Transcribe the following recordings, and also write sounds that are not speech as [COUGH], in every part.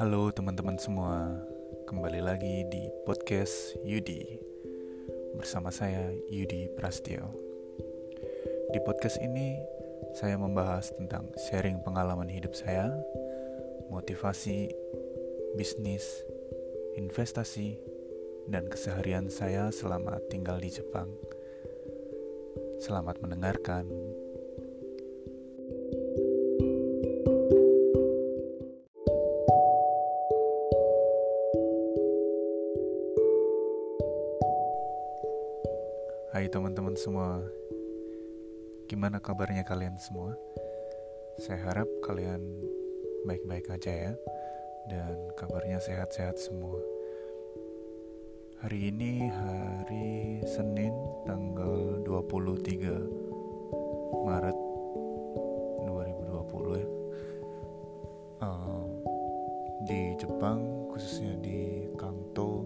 Halo teman-teman semua, kembali lagi di podcast Yudi bersama saya Yudi Prastio. Di podcast ini saya membahas tentang sharing pengalaman hidup saya, motivasi, bisnis, investasi, dan keseharian saya selama tinggal di Jepang. Selamat mendengarkan. Gimana kabarnya kalian semua? Saya harap kalian baik-baik aja ya, dan kabarnya sehat-sehat semua. Hari ini hari Senin tanggal 23 Maret 2020 ya. Uh, di Jepang khususnya di Kanto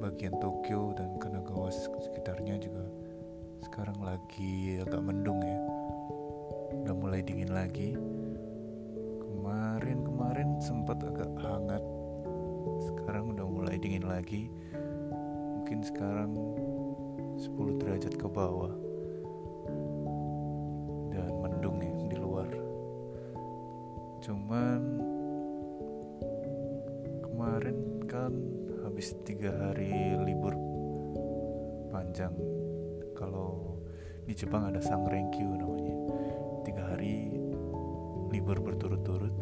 bagian Tokyo dan Kanagawa sekitarnya juga sekarang lagi agak mendung ya. Udah mulai dingin lagi. Kemarin-kemarin sempat agak hangat. Sekarang udah mulai dingin lagi. Mungkin sekarang 10 derajat ke bawah. Dan mendung ya di luar. Cuman Jepang ada sang Sangrenkyu namanya. Tiga hari libur berturut-turut.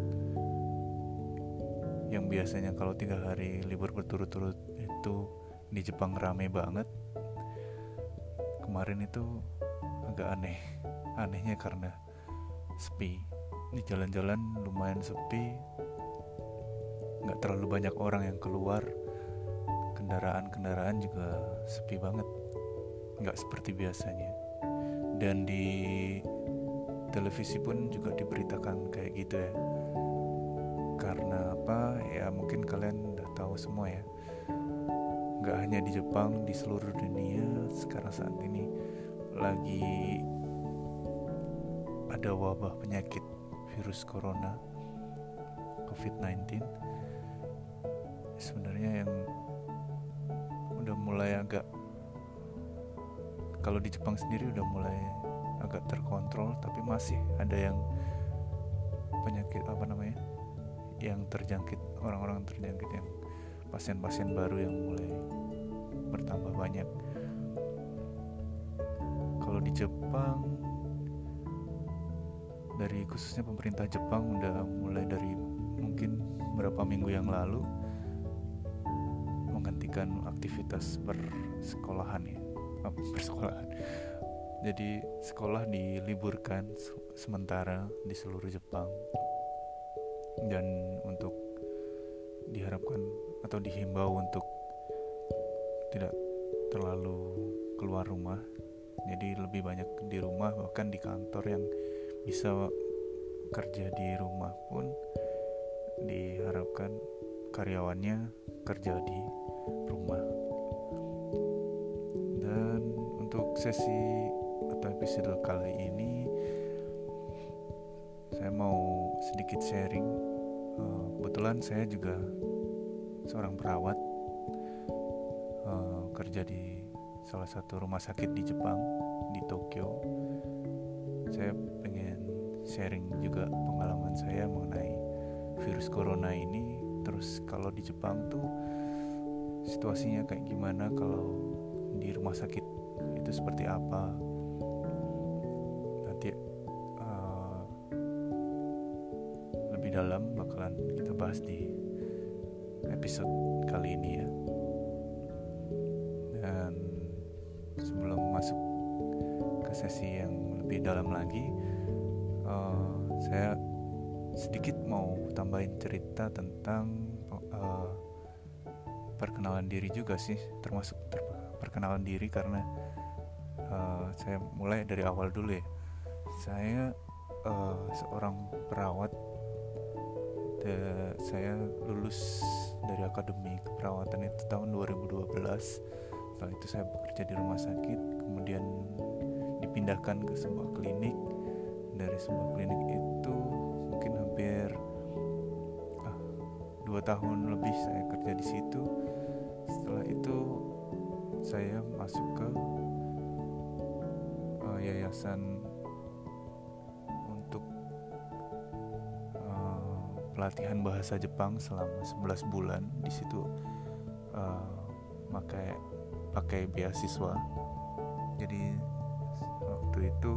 Yang biasanya kalau tiga hari libur berturut-turut itu di Jepang rame banget. Kemarin itu agak aneh. [LAUGHS] Anehnya karena sepi. Di jalan-jalan lumayan sepi. Nggak terlalu banyak orang yang keluar. Kendaraan-kendaraan juga sepi banget. Nggak seperti biasanya dan di televisi pun juga diberitakan kayak gitu ya. Karena apa? Ya mungkin kalian udah tahu semua ya. Nggak hanya di Jepang di seluruh dunia sekarang saat ini lagi ada wabah penyakit virus corona COVID-19 sebenarnya yang udah mulai agak kalau di Jepang sendiri udah mulai agak terkontrol tapi masih ada yang penyakit apa namanya yang terjangkit orang-orang terjangkit yang pasien-pasien baru yang mulai bertambah banyak. Kalau di Jepang dari khususnya pemerintah Jepang udah mulai dari mungkin beberapa minggu yang lalu menghentikan aktivitas persekolahan ya persekolahan jadi sekolah diliburkan sementara di seluruh Jepang. Dan untuk diharapkan atau dihimbau untuk tidak terlalu keluar rumah. Jadi lebih banyak di rumah bahkan di kantor yang bisa kerja di rumah pun diharapkan karyawannya kerja di rumah sesi atau episode kali ini saya mau sedikit sharing. Uh, kebetulan saya juga seorang perawat uh, kerja di salah satu rumah sakit di Jepang di Tokyo. Saya pengen sharing juga pengalaman saya mengenai virus corona ini. Terus kalau di Jepang tuh situasinya kayak gimana kalau di rumah sakit itu seperti apa. Nanti uh, lebih dalam bakalan kita bahas di episode kali ini ya. Dan sebelum masuk ke sesi yang lebih dalam lagi uh, saya sedikit mau tambahin cerita tentang uh, perkenalan diri juga sih termasuk ter perkenalan diri karena uh, saya mulai dari awal dulu ya. Saya uh, seorang perawat. De, saya lulus dari akademi keperawatan itu tahun 2012 setelah itu saya bekerja di rumah sakit kemudian dipindahkan ke sebuah klinik. Dari sebuah klinik itu mungkin hampir ah, 20 dua tahun lebih saya kerja di situ. Setelah itu saya masuk ke yayasan untuk uh, pelatihan bahasa Jepang selama 11 bulan. Di situ uh, pakai pakai beasiswa. Jadi waktu itu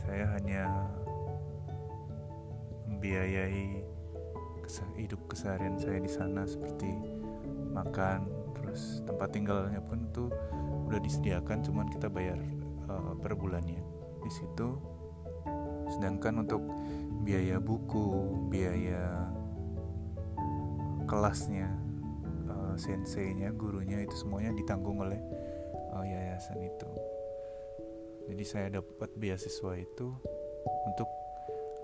saya hanya membiayai hidup keseharian saya di sana seperti makan terus tempat tinggalnya pun tuh udah disediakan cuman kita bayar uh, per bulannya. Di situ sedangkan untuk biaya buku biaya kelasnya uh, senseinya gurunya itu semuanya ditanggung oleh uh, yayasan itu. Jadi saya dapat beasiswa itu untuk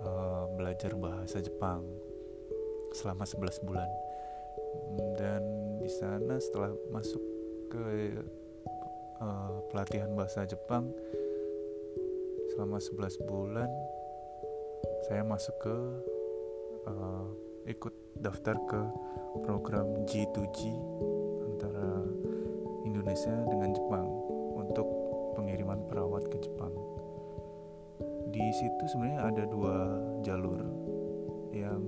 uh, belajar bahasa Jepang selama 11 bulan. Dan di sana setelah masuk ke uh, pelatihan bahasa Jepang selama 11 bulan saya masuk ke uh, ikut daftar ke program G2G antara Indonesia dengan Jepang untuk pengiriman perawat ke Jepang. Di situ sebenarnya ada dua jalur yang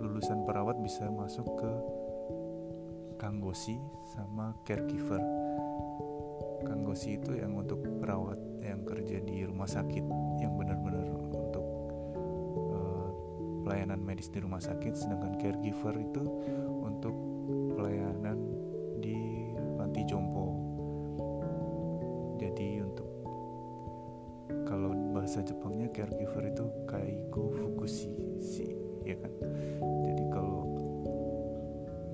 lulusan perawat bisa masuk ke Kanggosi sama caregiver. Kanggosi itu yang untuk perawat yang kerja di rumah sakit yang benar-benar untuk uh, pelayanan medis di rumah sakit, sedangkan caregiver itu untuk pelayanan di panti jompo. Bahasa Jepangnya caregiver itu kaigo fukushi si ya kan? Jadi kalau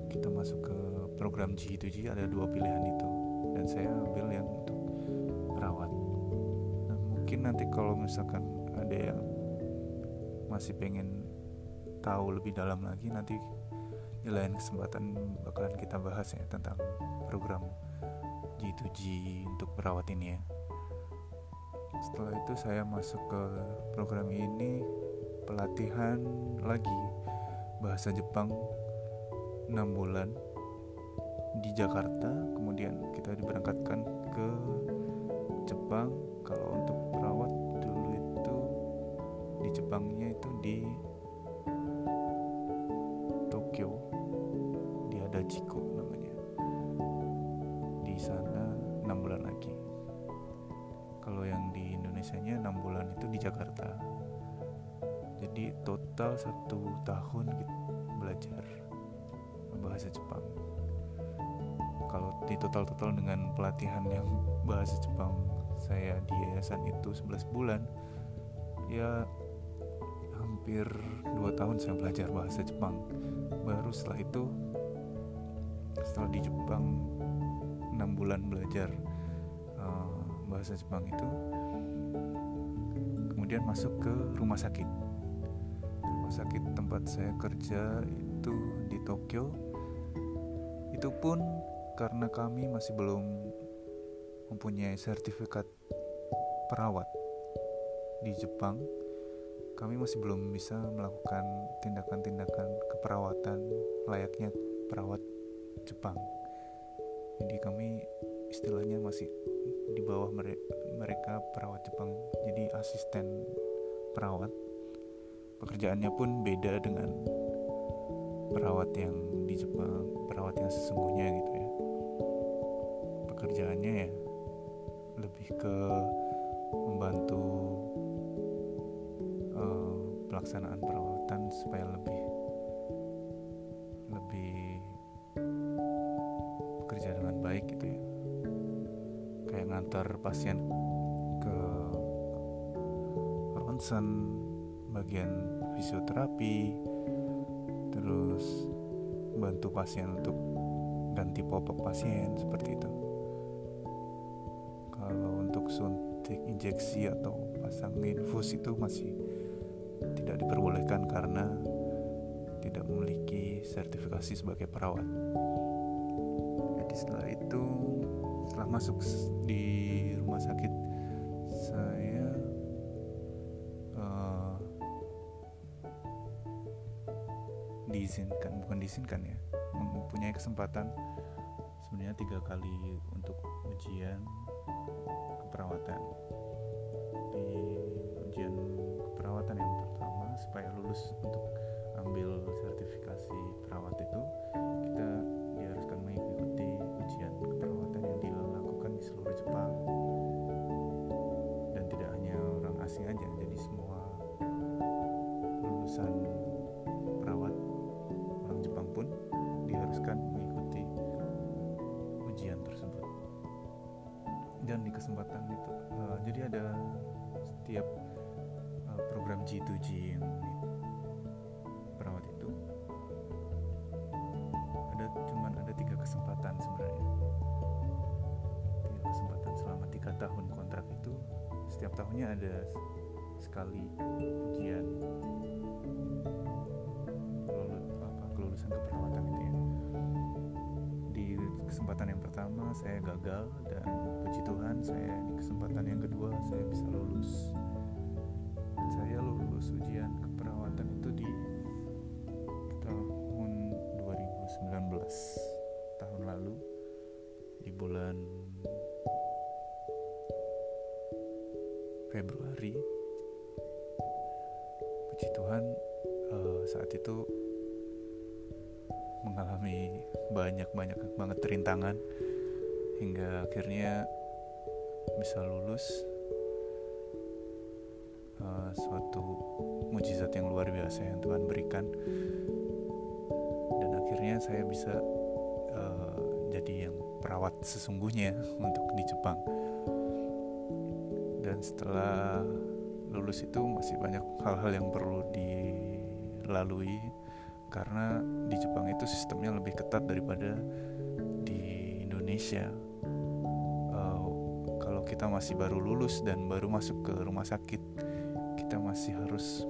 kita masuk ke program G2G ada dua pilihan itu dan saya ambil yang untuk perawat nah, mungkin nanti kalau misalkan ada yang masih pengen tahu lebih dalam lagi nanti di lain kesempatan bakalan kita bahas ya tentang program G2G untuk perawat ini ya. Setelah itu saya masuk ke program ini pelatihan lagi bahasa Jepang 6 bulan di Jakarta kemudian kita diberangkatkan ke Jepang. Kalau untuk perawat dulu itu di Jepangnya itu di Tokyo. Di Adachiko namanya. Di sana 6 bulan lagi. Kalau yang di Indonesia enam bulan itu di Jakarta. Jadi total satu tahun gitu belajar bahasa Jepang kalau di total-total dengan pelatihan yang [LAUGHS] bahasa Jepang saya di yayasan itu 11 bulan ya hampir dua tahun saya belajar bahasa Jepang. Baru setelah itu setelah di Jepang enam bulan belajar uh, bahasa Jepang itu kemudian masuk ke rumah sakit. Rumah sakit tempat saya kerja itu di Tokyo. Itu pun karena kami masih belum mempunyai sertifikat perawat di Jepang kami masih belum bisa melakukan tindakan-tindakan keperawatan layaknya perawat Jepang. Jadi kami istilahnya masih di bawah mereka perawat Jepang jadi asisten perawat. Pekerjaannya pun beda dengan perawat yang di Jepang perawat yang sesungguhnya gitu ya pekerjaannya ya lebih ke membantu uh, pelaksanaan perawatan supaya lebih lebih bekerja dengan baik gitu ya. Kayak ngantar pasien ke ronsen bagian fisioterapi terus bantu pasien untuk ganti popok pasien seperti itu suntik injeksi atau pasang infus itu masih tidak diperbolehkan karena tidak memiliki sertifikasi sebagai perawat. Jadi setelah itu setelah masuk di rumah sakit saya uh, diizinkan bukan diizinkan ya mempunyai kesempatan sebenarnya tiga kali untuk ujian keperawatan. Di ujian keperawatan yang pertama supaya lulus untuk ambil sertifikasi perawat itu ada sekali ujian. Lulus apa kelulusan keperawatan itu ya. Di kesempatan yang pertama saya gagal dan puji Tuhan saya di kesempatan yang banyak-banyak banget rintangan hingga akhirnya bisa lulus uh, suatu mujizat yang luar biasa yang Tuhan berikan. Dan akhirnya saya bisa uh, jadi yang perawat sesungguhnya [LAUGHS] untuk di Jepang. Dan setelah lulus itu masih banyak hal-hal yang perlu dilalui karena di Jepang itu sistemnya lebih ketat daripada di Indonesia. Uh, kalau kita masih baru lulus dan baru masuk ke rumah sakit, kita masih harus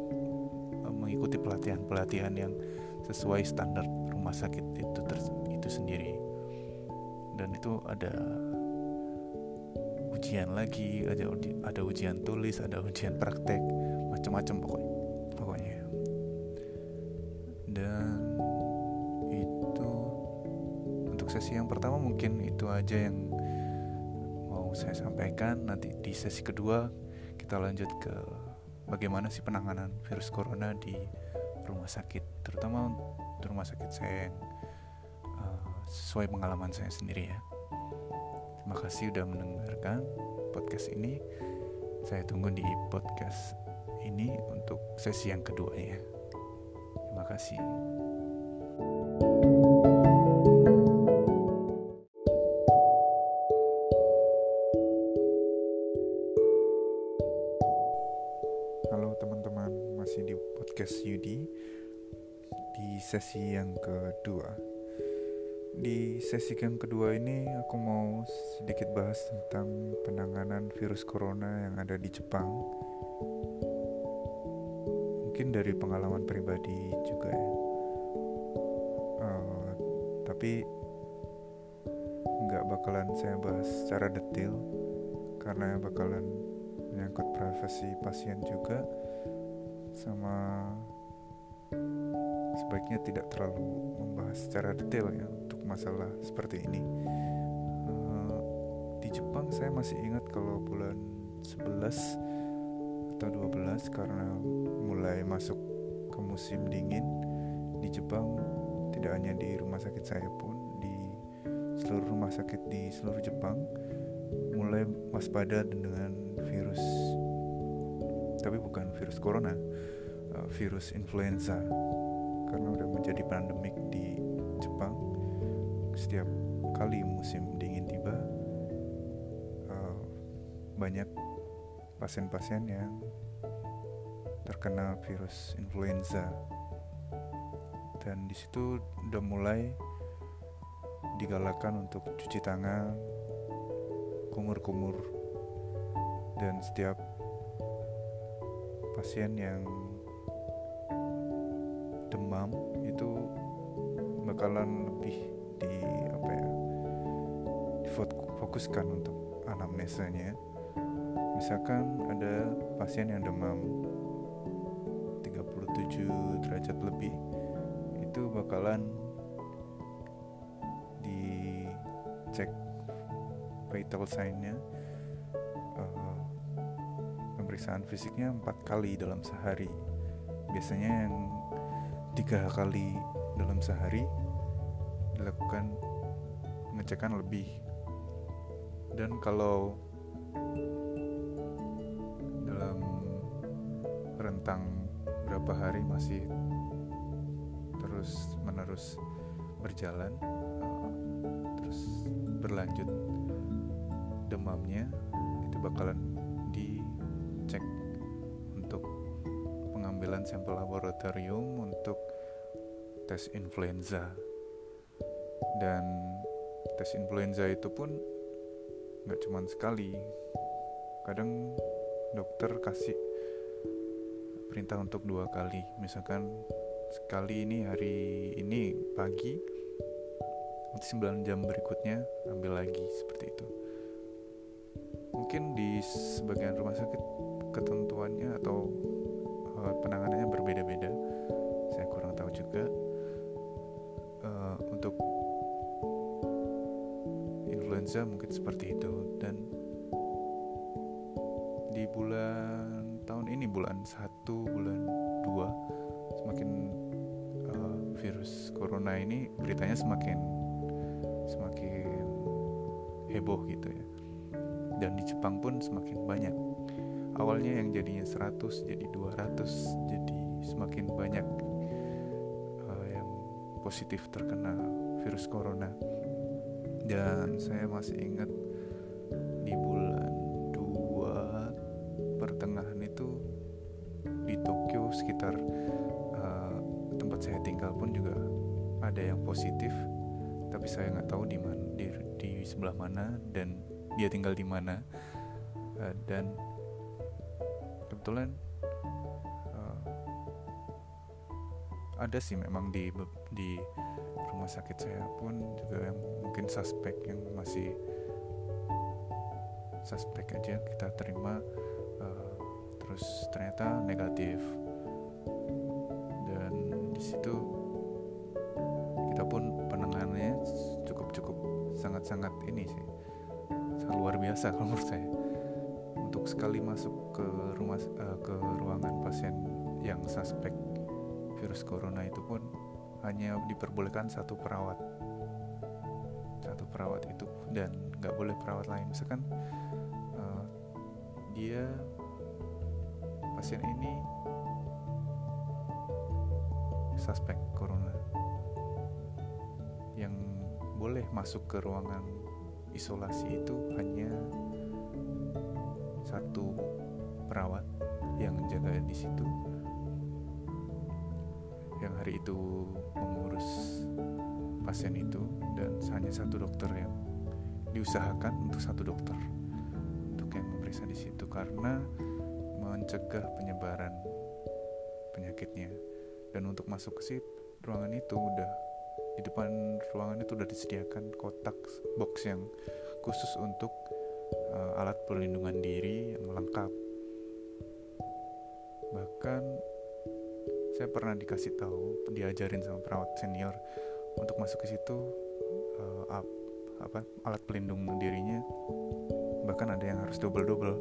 uh, mengikuti pelatihan-pelatihan yang sesuai standar rumah sakit itu itu sendiri. Dan itu ada ujian lagi, ada ada ujian tulis, ada ujian praktek, macam-macam. Pokoknya. Sesi yang pertama mungkin itu aja yang mau saya sampaikan. Nanti di sesi kedua kita lanjut ke bagaimana sih penanganan virus corona di rumah sakit, terutama di rumah sakit saya yang uh, sesuai pengalaman saya sendiri ya. Terima kasih sudah mendengarkan podcast ini. Saya tunggu di podcast ini untuk sesi yang kedua ya. Terima kasih. Halo sesi yang kedua. Di sesi yang kedua ini aku mau sedikit bahas tentang penanganan virus corona yang ada di Jepang. Mungkin dari pengalaman pribadi juga ya. Uh, tapi nggak bakalan saya bahas secara detail karena bakalan menyangkut privasi pasien juga sama sebaiknya tidak terlalu membahas secara detail ya untuk masalah seperti ini. Uh, di Jepang saya masih ingat kalau bulan 11 atau 12 karena mulai masuk ke musim dingin di Jepang. Tidak hanya di rumah sakit saya pun di seluruh rumah sakit di seluruh Jepang mulai waspada dengan virus. Tapi bukan virus corona uh, virus influenza karena udah menjadi pandemik di Jepang. Setiap kali musim dingin tiba uh, banyak pasien-pasien yang terkena virus influenza. Dan di situ udah mulai digalakan untuk cuci tangan kumur-kumur. Dan setiap pasien yang demam itu bakalan lebih di apa ya difokuskan untuk anamnesanya. Misalkan ada pasien yang demam 37 derajat lebih itu bakalan dicek vital sign-nya uh, pemeriksaan fisiknya empat kali dalam sehari. Biasanya yang tiga kali dalam sehari dilakukan pengecekan lebih. Dan kalau dalam rentang berapa hari masih terus menerus berjalan uh, terus berlanjut demamnya itu bakalan pengambilan sampel laboratorium untuk tes influenza. Dan tes influenza itu pun nggak cuma sekali. Kadang dokter kasih perintah untuk dua kali. Misalkan sekali ini hari ini pagi nanti 9 jam berikutnya ambil lagi seperti itu. Mungkin di sebagian rumah sakit ketentuannya atau penanganannya berbeda-beda saya kurang tahu juga. Uh, untuk influenza mungkin seperti itu. Dan di bulan tahun ini bulan satu bulan dua semakin uh, virus corona ini beritanya semakin semakin heboh gitu ya. Dan di Jepang pun semakin banyak awalnya yang jadinya 100 jadi 200 jadi semakin banyak uh, yang positif terkena virus corona. Dan saya masih ingat di bulan 2 pertengahan itu di Tokyo sekitar uh, tempat saya tinggal pun juga ada yang positif. Tapi saya nggak tahu di mana di, di sebelah mana dan dia tinggal di mana. Uh, dan kebetulan uh, ada sih memang di di rumah sakit saya pun juga yang mungkin suspek yang masih suspek aja kita terima uh, terus ternyata negatif. Dan di situ kita pun penanganannya cukup cukup sangat sangat ini sih luar biasa kalau menurut saya sekali masuk ke rumah uh, ke ruangan pasien yang suspek virus corona itu pun hanya diperbolehkan satu perawat. Satu perawat itu dan nggak boleh perawat lain. Misalkan uh, dia pasien ini suspek corona yang boleh masuk ke ruangan isolasi itu hanya satu perawat yang jaga di situ. Yang hari itu mengurus pasien itu dan hanya satu dokter yang diusahakan untuk satu dokter untuk yang memeriksa di situ karena mencegah penyebaran penyakitnya. Dan untuk masuk ke situ ruangan itu udah di depan ruangan itu udah disediakan kotak box yang khusus untuk uh, alat perlindungan diri yang lengkap. Bahkan saya pernah dikasih tahu diajarin sama perawat senior untuk masuk ke situ uh, up, apa alat pelindung dirinya. Bahkan ada yang harus double double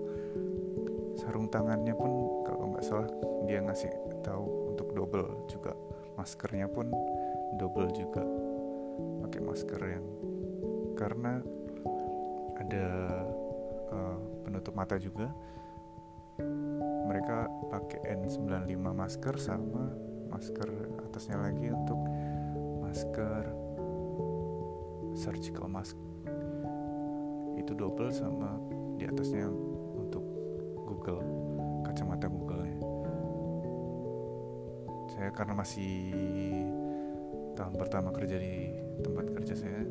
sarung tangannya pun kalau nggak salah dia ngasih tahu untuk double juga. Maskernya pun double juga. Pakai masker yang karena ada uh, penutup mata juga. Mereka pakai N95 masker sama masker atasnya lagi untuk masker surgical mask. Itu double sama di atasnya untuk Google kacamata Google nya saya karena masih tahun pertama kerja di tempat kerja saya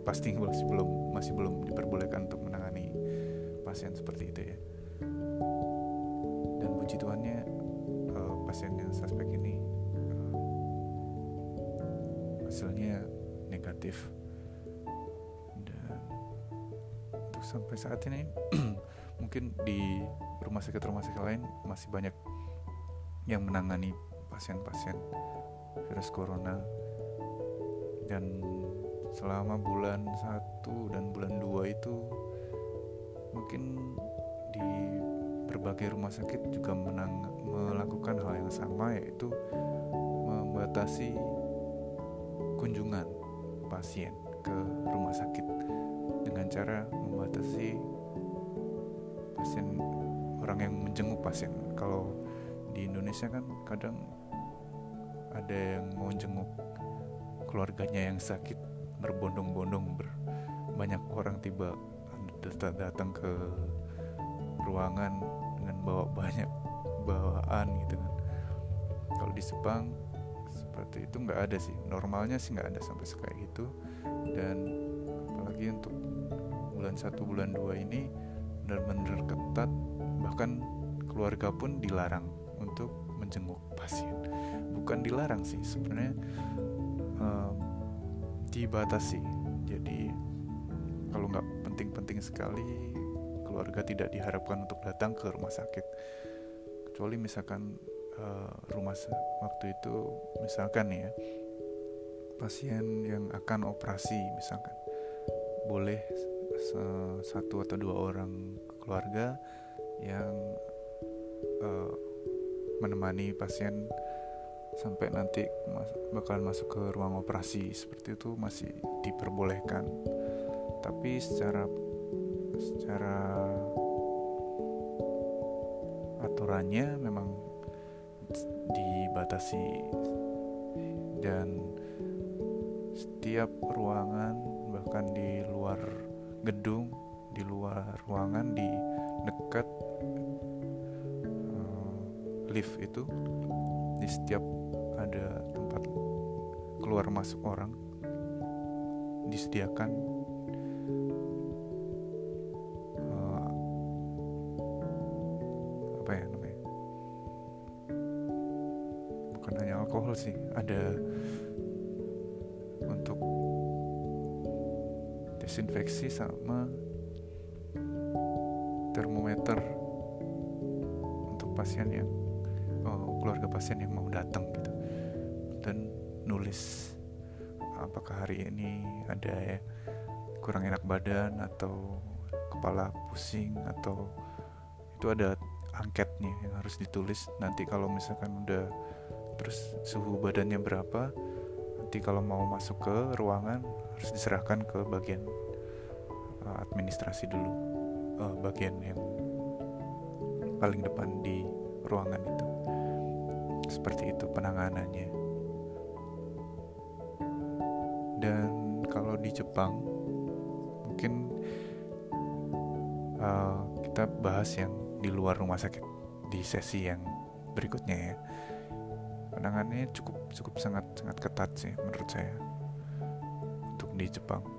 pasti masih belum masih belum diperbolehkan untuk menangani pasien seperti itu ya. Dan puji Tuhannya uh, pasien yang suspek ini uh, hasilnya negatif. Dan untuk sampai saat ini [CLEARS THROAT] mungkin di rumah sakit rumah sakit lain masih banyak yang menangani pasien-pasien virus corona. Dan selama bulan 1 dan bulan 2 itu mungkin di berbagai rumah sakit juga menang, melakukan hal yang sama yaitu membatasi kunjungan pasien ke rumah sakit dengan cara membatasi pasien orang yang menjenguk pasien. Kalau di Indonesia kan kadang ada yang mau jenguk keluarganya yang sakit berbondong-bondong ber banyak orang tiba datang ke ruangan dengan bawa banyak bawaan gitu kan. Kalau di Jepang seperti itu nggak ada sih. Normalnya sih nggak ada sampai kayak gitu dan apalagi untuk bulan satu bulan dua ini benar-benar ketat. Bahkan keluarga pun dilarang untuk menjenguk pasien. Bukan dilarang sih sebenarnya um, dibatasi. Jadi kalau nggak penting-penting sekali. Keluarga tidak diharapkan untuk datang ke rumah sakit. Kecuali misalkan uh, rumah waktu itu misalkan ya pasien yang akan operasi misalkan boleh satu atau dua orang keluarga yang uh, menemani pasien sampai nanti mas bakalan masuk ke ruang operasi. Seperti itu masih diperbolehkan tapi secara secara aturannya memang dibatasi. Dan setiap ruangan bahkan di luar gedung di luar ruangan di dekat uh, lift itu di setiap ada tempat keluar masuk orang disediakan desinfeksi sama termometer untuk pasien yang oh, keluarga pasien yang mau datang gitu. Dan nulis apakah hari ini ada ya kurang enak badan atau kepala pusing atau itu ada angketnya yang harus ditulis. Nanti kalau misalkan udah terus suhu badannya berapa nanti kalau mau masuk ke ruangan harus diserahkan ke bagian administrasi dulu uh, bagian yang paling depan di ruangan itu. Seperti itu penanganannya. Dan kalau di Jepang mungkin uh, kita bahas yang di luar rumah sakit di sesi yang berikutnya ya. Penanganannya cukup cukup sangat sangat ketat sih menurut saya untuk di Jepang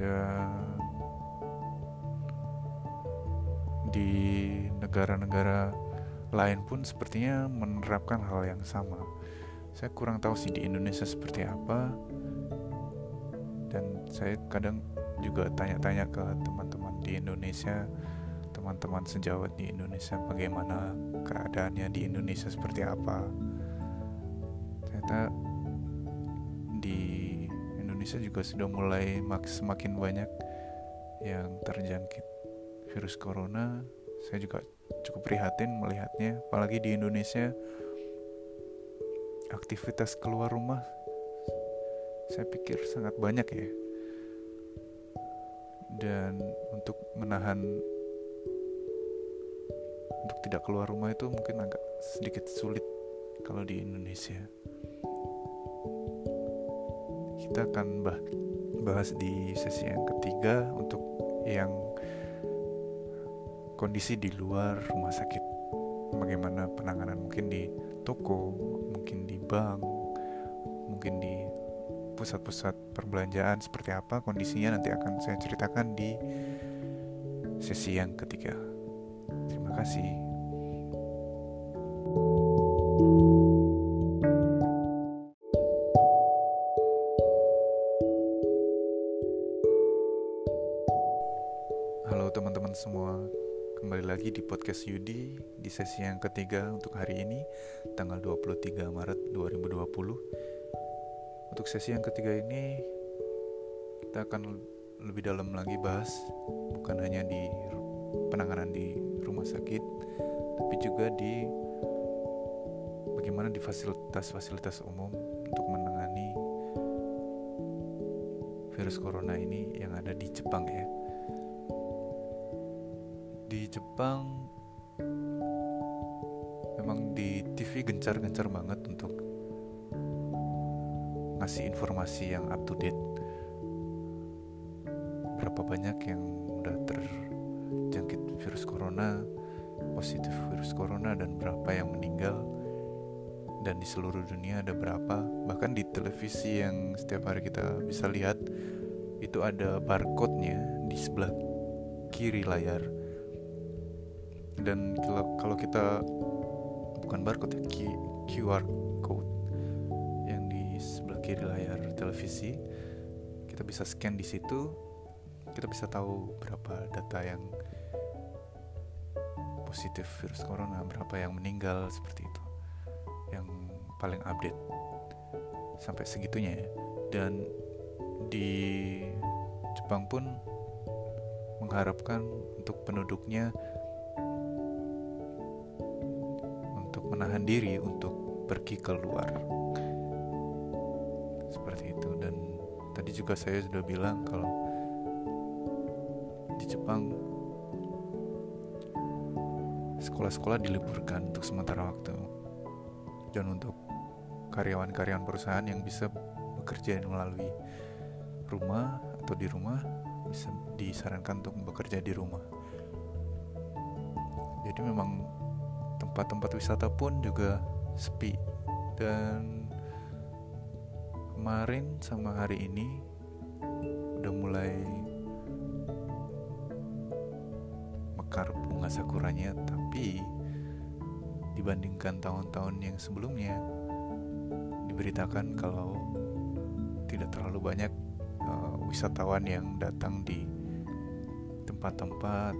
dan di negara-negara lain pun sepertinya menerapkan hal yang sama. Saya kurang tahu sih di Indonesia seperti apa. Dan saya kadang juga tanya-tanya ke teman-teman di Indonesia, teman-teman sejawat di Indonesia bagaimana keadaannya di Indonesia seperti apa. Ternyata Indonesia juga sudah mulai semakin banyak yang terjangkit virus corona. Saya juga cukup prihatin melihatnya apalagi di Indonesia aktivitas keluar rumah saya pikir sangat banyak ya. Dan untuk menahan untuk tidak keluar rumah itu mungkin agak sedikit sulit kalau di Indonesia kita akan bahas di sesi yang ketiga untuk yang kondisi di luar rumah sakit. Bagaimana penanganan mungkin di toko mungkin di bank mungkin di pusat-pusat perbelanjaan seperti apa kondisinya nanti akan saya ceritakan di sesi yang ketiga. Terima kasih podcast Yudi di sesi yang ketiga untuk hari ini tanggal 23 Maret 2020 Untuk sesi yang ketiga ini kita akan lebih dalam lagi bahas bukan hanya di penanganan di rumah sakit tapi juga di bagaimana di fasilitas-fasilitas umum untuk menangani virus corona ini yang ada di Jepang ya. Di Jepang gencar-gencar banget untuk ngasih informasi yang up to date. Berapa banyak yang udah terjangkit virus corona positif virus corona dan berapa yang meninggal. Dan di seluruh dunia ada berapa. Bahkan di televisi yang setiap hari kita bisa lihat itu ada barcode-nya di sebelah kiri layar. Dan kalau kita bukan barcode ya QR code yang di sebelah kiri layar televisi. Kita bisa scan di situ kita bisa tahu berapa data yang positif virus corona berapa yang meninggal seperti itu. Yang paling update sampai segitunya ya. Dan di Jepang pun mengharapkan untuk penduduknya menahan diri untuk pergi keluar. Seperti itu. Dan tadi juga saya sudah bilang kalau di Jepang sekolah-sekolah diliburkan untuk sementara waktu. Dan untuk karyawan-karyawan perusahaan yang bisa bekerja melalui rumah atau di rumah bisa disarankan untuk bekerja di rumah. Jadi memang tempat-tempat wisata pun juga sepi. Dan kemarin sama hari ini udah mulai mekar bunga sakuranya. Tapi dibandingkan tahun-tahun yang sebelumnya diberitakan kalau tidak terlalu banyak uh, wisatawan yang datang di tempat-tempat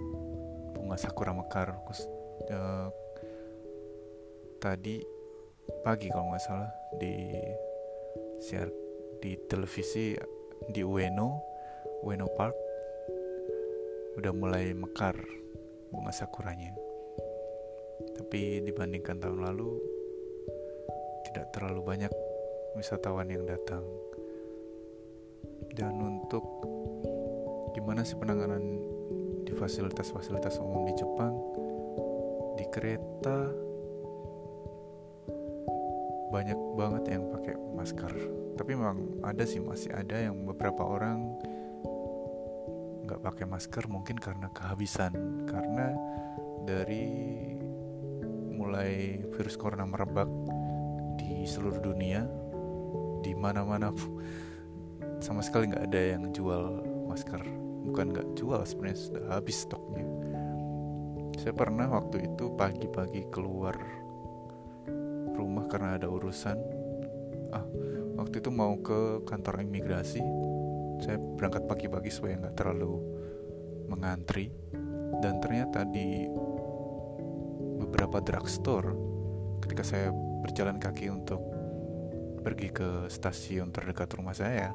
bunga sakura mekar uh, tadi pagi kalau nggak salah di share di televisi di Ueno Ueno Park. Udah mulai mekar bunga sakuranya. Tapi dibandingkan tahun lalu tidak terlalu banyak wisatawan yang datang. Dan untuk gimana sih penanganan di fasilitas-fasilitas umum di Jepang? Di kereta banyak banget yang pakai masker. Tapi memang ada sih masih ada yang beberapa orang nggak pakai masker mungkin karena kehabisan. Karena dari mulai virus corona merebak di seluruh dunia di mana-mana [LAUGHS] sama sekali nggak ada yang jual masker. Bukan nggak jual sebenarnya sudah habis stoknya. Saya pernah waktu itu pagi-pagi keluar karena ada urusan. Ah waktu itu mau ke kantor imigrasi. Saya berangkat pagi-pagi supaya nggak terlalu mengantri. Dan ternyata di beberapa drugstore ketika saya berjalan kaki untuk pergi ke stasiun terdekat rumah saya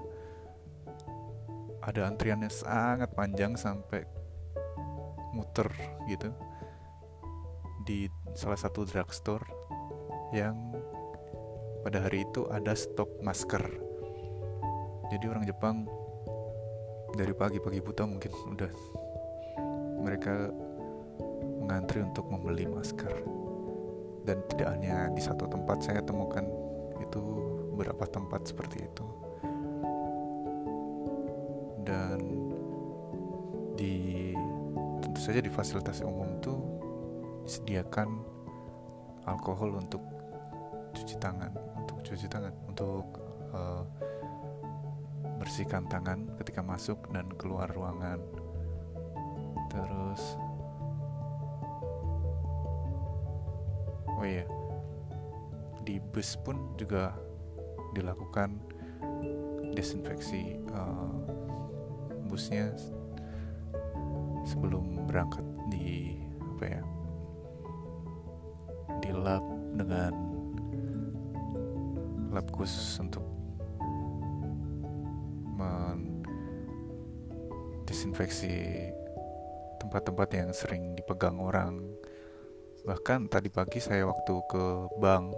ada antriannya sangat panjang sampai muter gitu. Di salah satu drugstore yang pada hari itu ada stok masker. Jadi orang Jepang dari pagi-pagi buta mungkin udah mereka mengantri untuk membeli masker. Dan tidak hanya di satu tempat saya temukan itu beberapa tempat seperti itu. Dan di tentu saja di fasilitas umum itu disediakan alkohol untuk cuci tangan untuk cuci tangan untuk uh, bersihkan tangan ketika masuk dan keluar ruangan. Terus oh iya di bus pun juga dilakukan desinfeksi uh, busnya sebelum berangkat di apa ya khusus untuk mendesinfeksi tempat-tempat yang sering dipegang orang. Bahkan tadi pagi saya waktu ke bank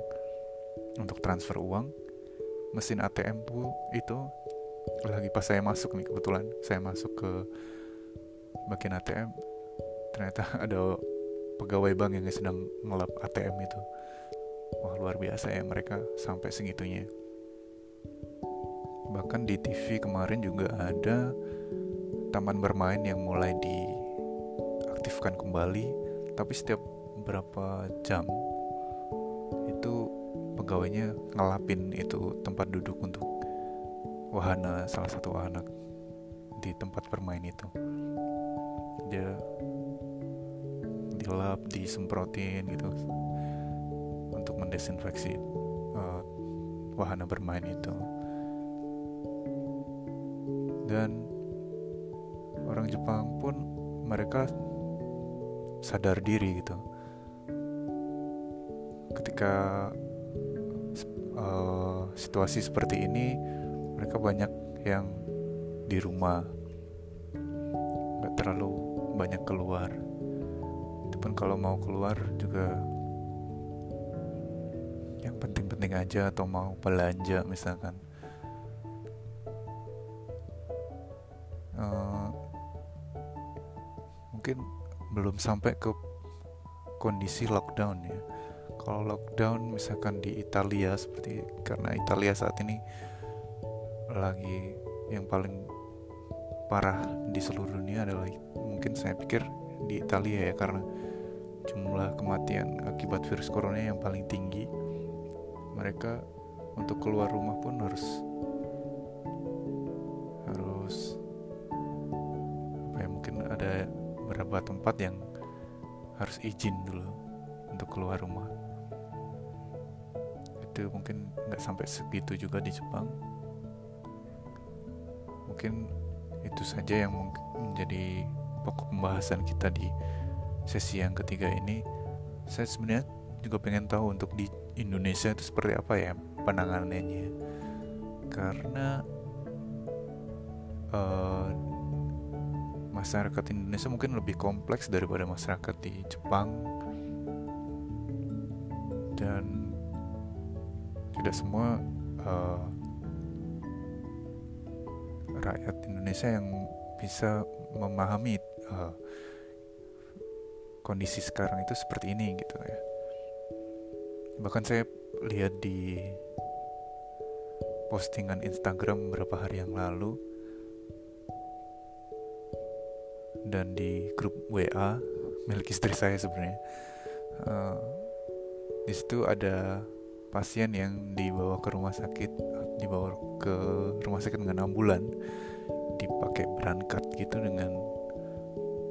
untuk transfer uang mesin ATM tuh itu lagi pas saya masuk nih kebetulan saya masuk ke bagian ATM ternyata [LAUGHS] ada pegawai bank yang sedang ngelap ATM itu. Wah luar biasa ya mereka sampai segitunya bahkan di TV kemarin juga ada taman bermain yang mulai diaktifkan kembali. Tapi setiap beberapa jam itu pegawainya ngelapin itu tempat duduk untuk wahana salah satu wahana di tempat bermain itu. Dia dilap disemprotin gitu untuk mendesinfeksi uh, wahana bermain itu dan orang Jepang pun mereka sadar diri gitu. Ketika uh, situasi seperti ini mereka banyak yang di rumah. Nggak terlalu banyak keluar. Itu pun kalau mau keluar juga yang penting-penting aja atau mau belanja misalkan belum sampai ke kondisi lockdown ya. Kalau lockdown misalkan di Italia seperti karena Italia saat ini lagi yang paling parah di seluruh dunia adalah mungkin saya pikir di Italia ya karena jumlah kematian akibat virus corona yang paling tinggi. Mereka untuk keluar rumah pun harus tempat yang harus izin dulu untuk keluar rumah. Itu mungkin nggak sampai segitu juga di Jepang. Mungkin itu saja yang menjadi pokok pembahasan kita di sesi yang ketiga ini. Saya sebenarnya juga pengen tahu untuk di Indonesia itu seperti apa ya penanganannya. Karena uh, masyarakat Indonesia mungkin lebih kompleks daripada masyarakat di Jepang. Dan tidak semua uh, rakyat Indonesia yang bisa memahami uh, kondisi sekarang itu seperti ini gitu ya. Bahkan saya lihat di postingan Instagram beberapa hari yang lalu dan di grup WA milik istri saya sebenarnya. Uh, di situ ada pasien yang dibawa ke rumah sakit dibawa ke rumah sakit dengan ambulan dipakai berangkat gitu dengan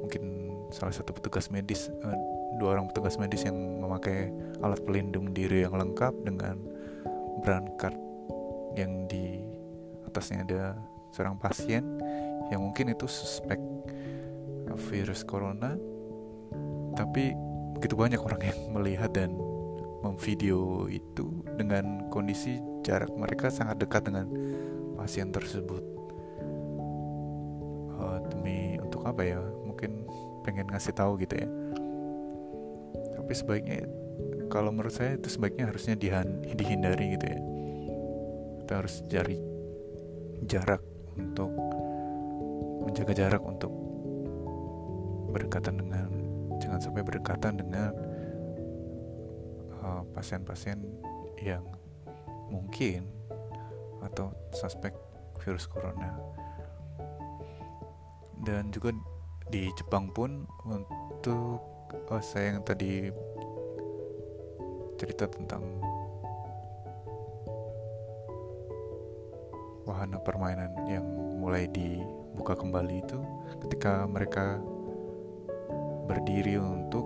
mungkin salah satu petugas medis uh, dua orang petugas medis yang memakai alat pelindung diri yang lengkap dengan berangkat yang di atasnya ada seorang pasien yang mungkin itu suspek virus corona tapi begitu banyak orang yang [LAUGHS] melihat dan memvideo itu dengan kondisi jarak mereka sangat dekat dengan pasien tersebut. Uh, demi untuk apa ya? Mungkin pengen ngasih tahu gitu ya. Tapi sebaiknya kalau menurut saya itu sebaiknya harusnya dihindari gitu ya. Kita harus cari jarak untuk menjaga jarak untuk berdekatan dengan jangan sampai berdekatan dengan Eh, pasien-pasien uh, yang mungkin atau suspek virus corona. Dan juga di Jepang pun untuk oh saya yang tadi cerita tentang wahana permainan yang mulai dibuka kembali itu ketika mereka berdiri untuk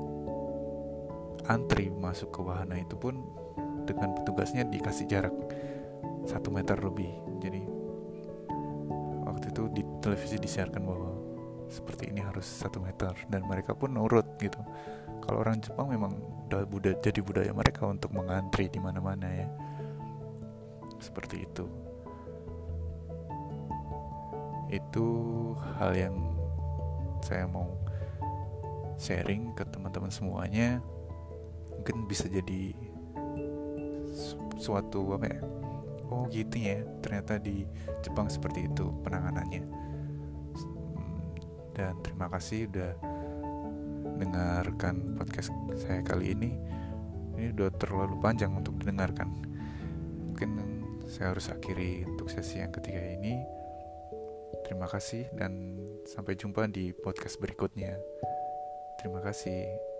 antri masuk ke wahana itu pun dengan petugasnya dikasih jarak satu meter lebih. Jadi waktu itu di televisi disiarkan bahwa seperti ini harus satu meter dan mereka pun nurut gitu. Kalau orang Jepang memang udah budaya jadi budaya mereka untuk mengantri di mana-mana ya. Seperti itu. Itu hal yang saya mau sharing ke teman-teman semuanya mungkin bisa jadi suatu apa ya? Oh gitu ya ternyata di Jepang seperti itu penanganannya. Hmm, dan terima kasih udah dengarkan podcast saya kali ini. Ini udah terlalu panjang untuk didengarkan. Mungkin saya harus akhiri untuk sesi yang ketiga ini. Terima kasih dan sampai jumpa di podcast berikutnya. Terima kasih.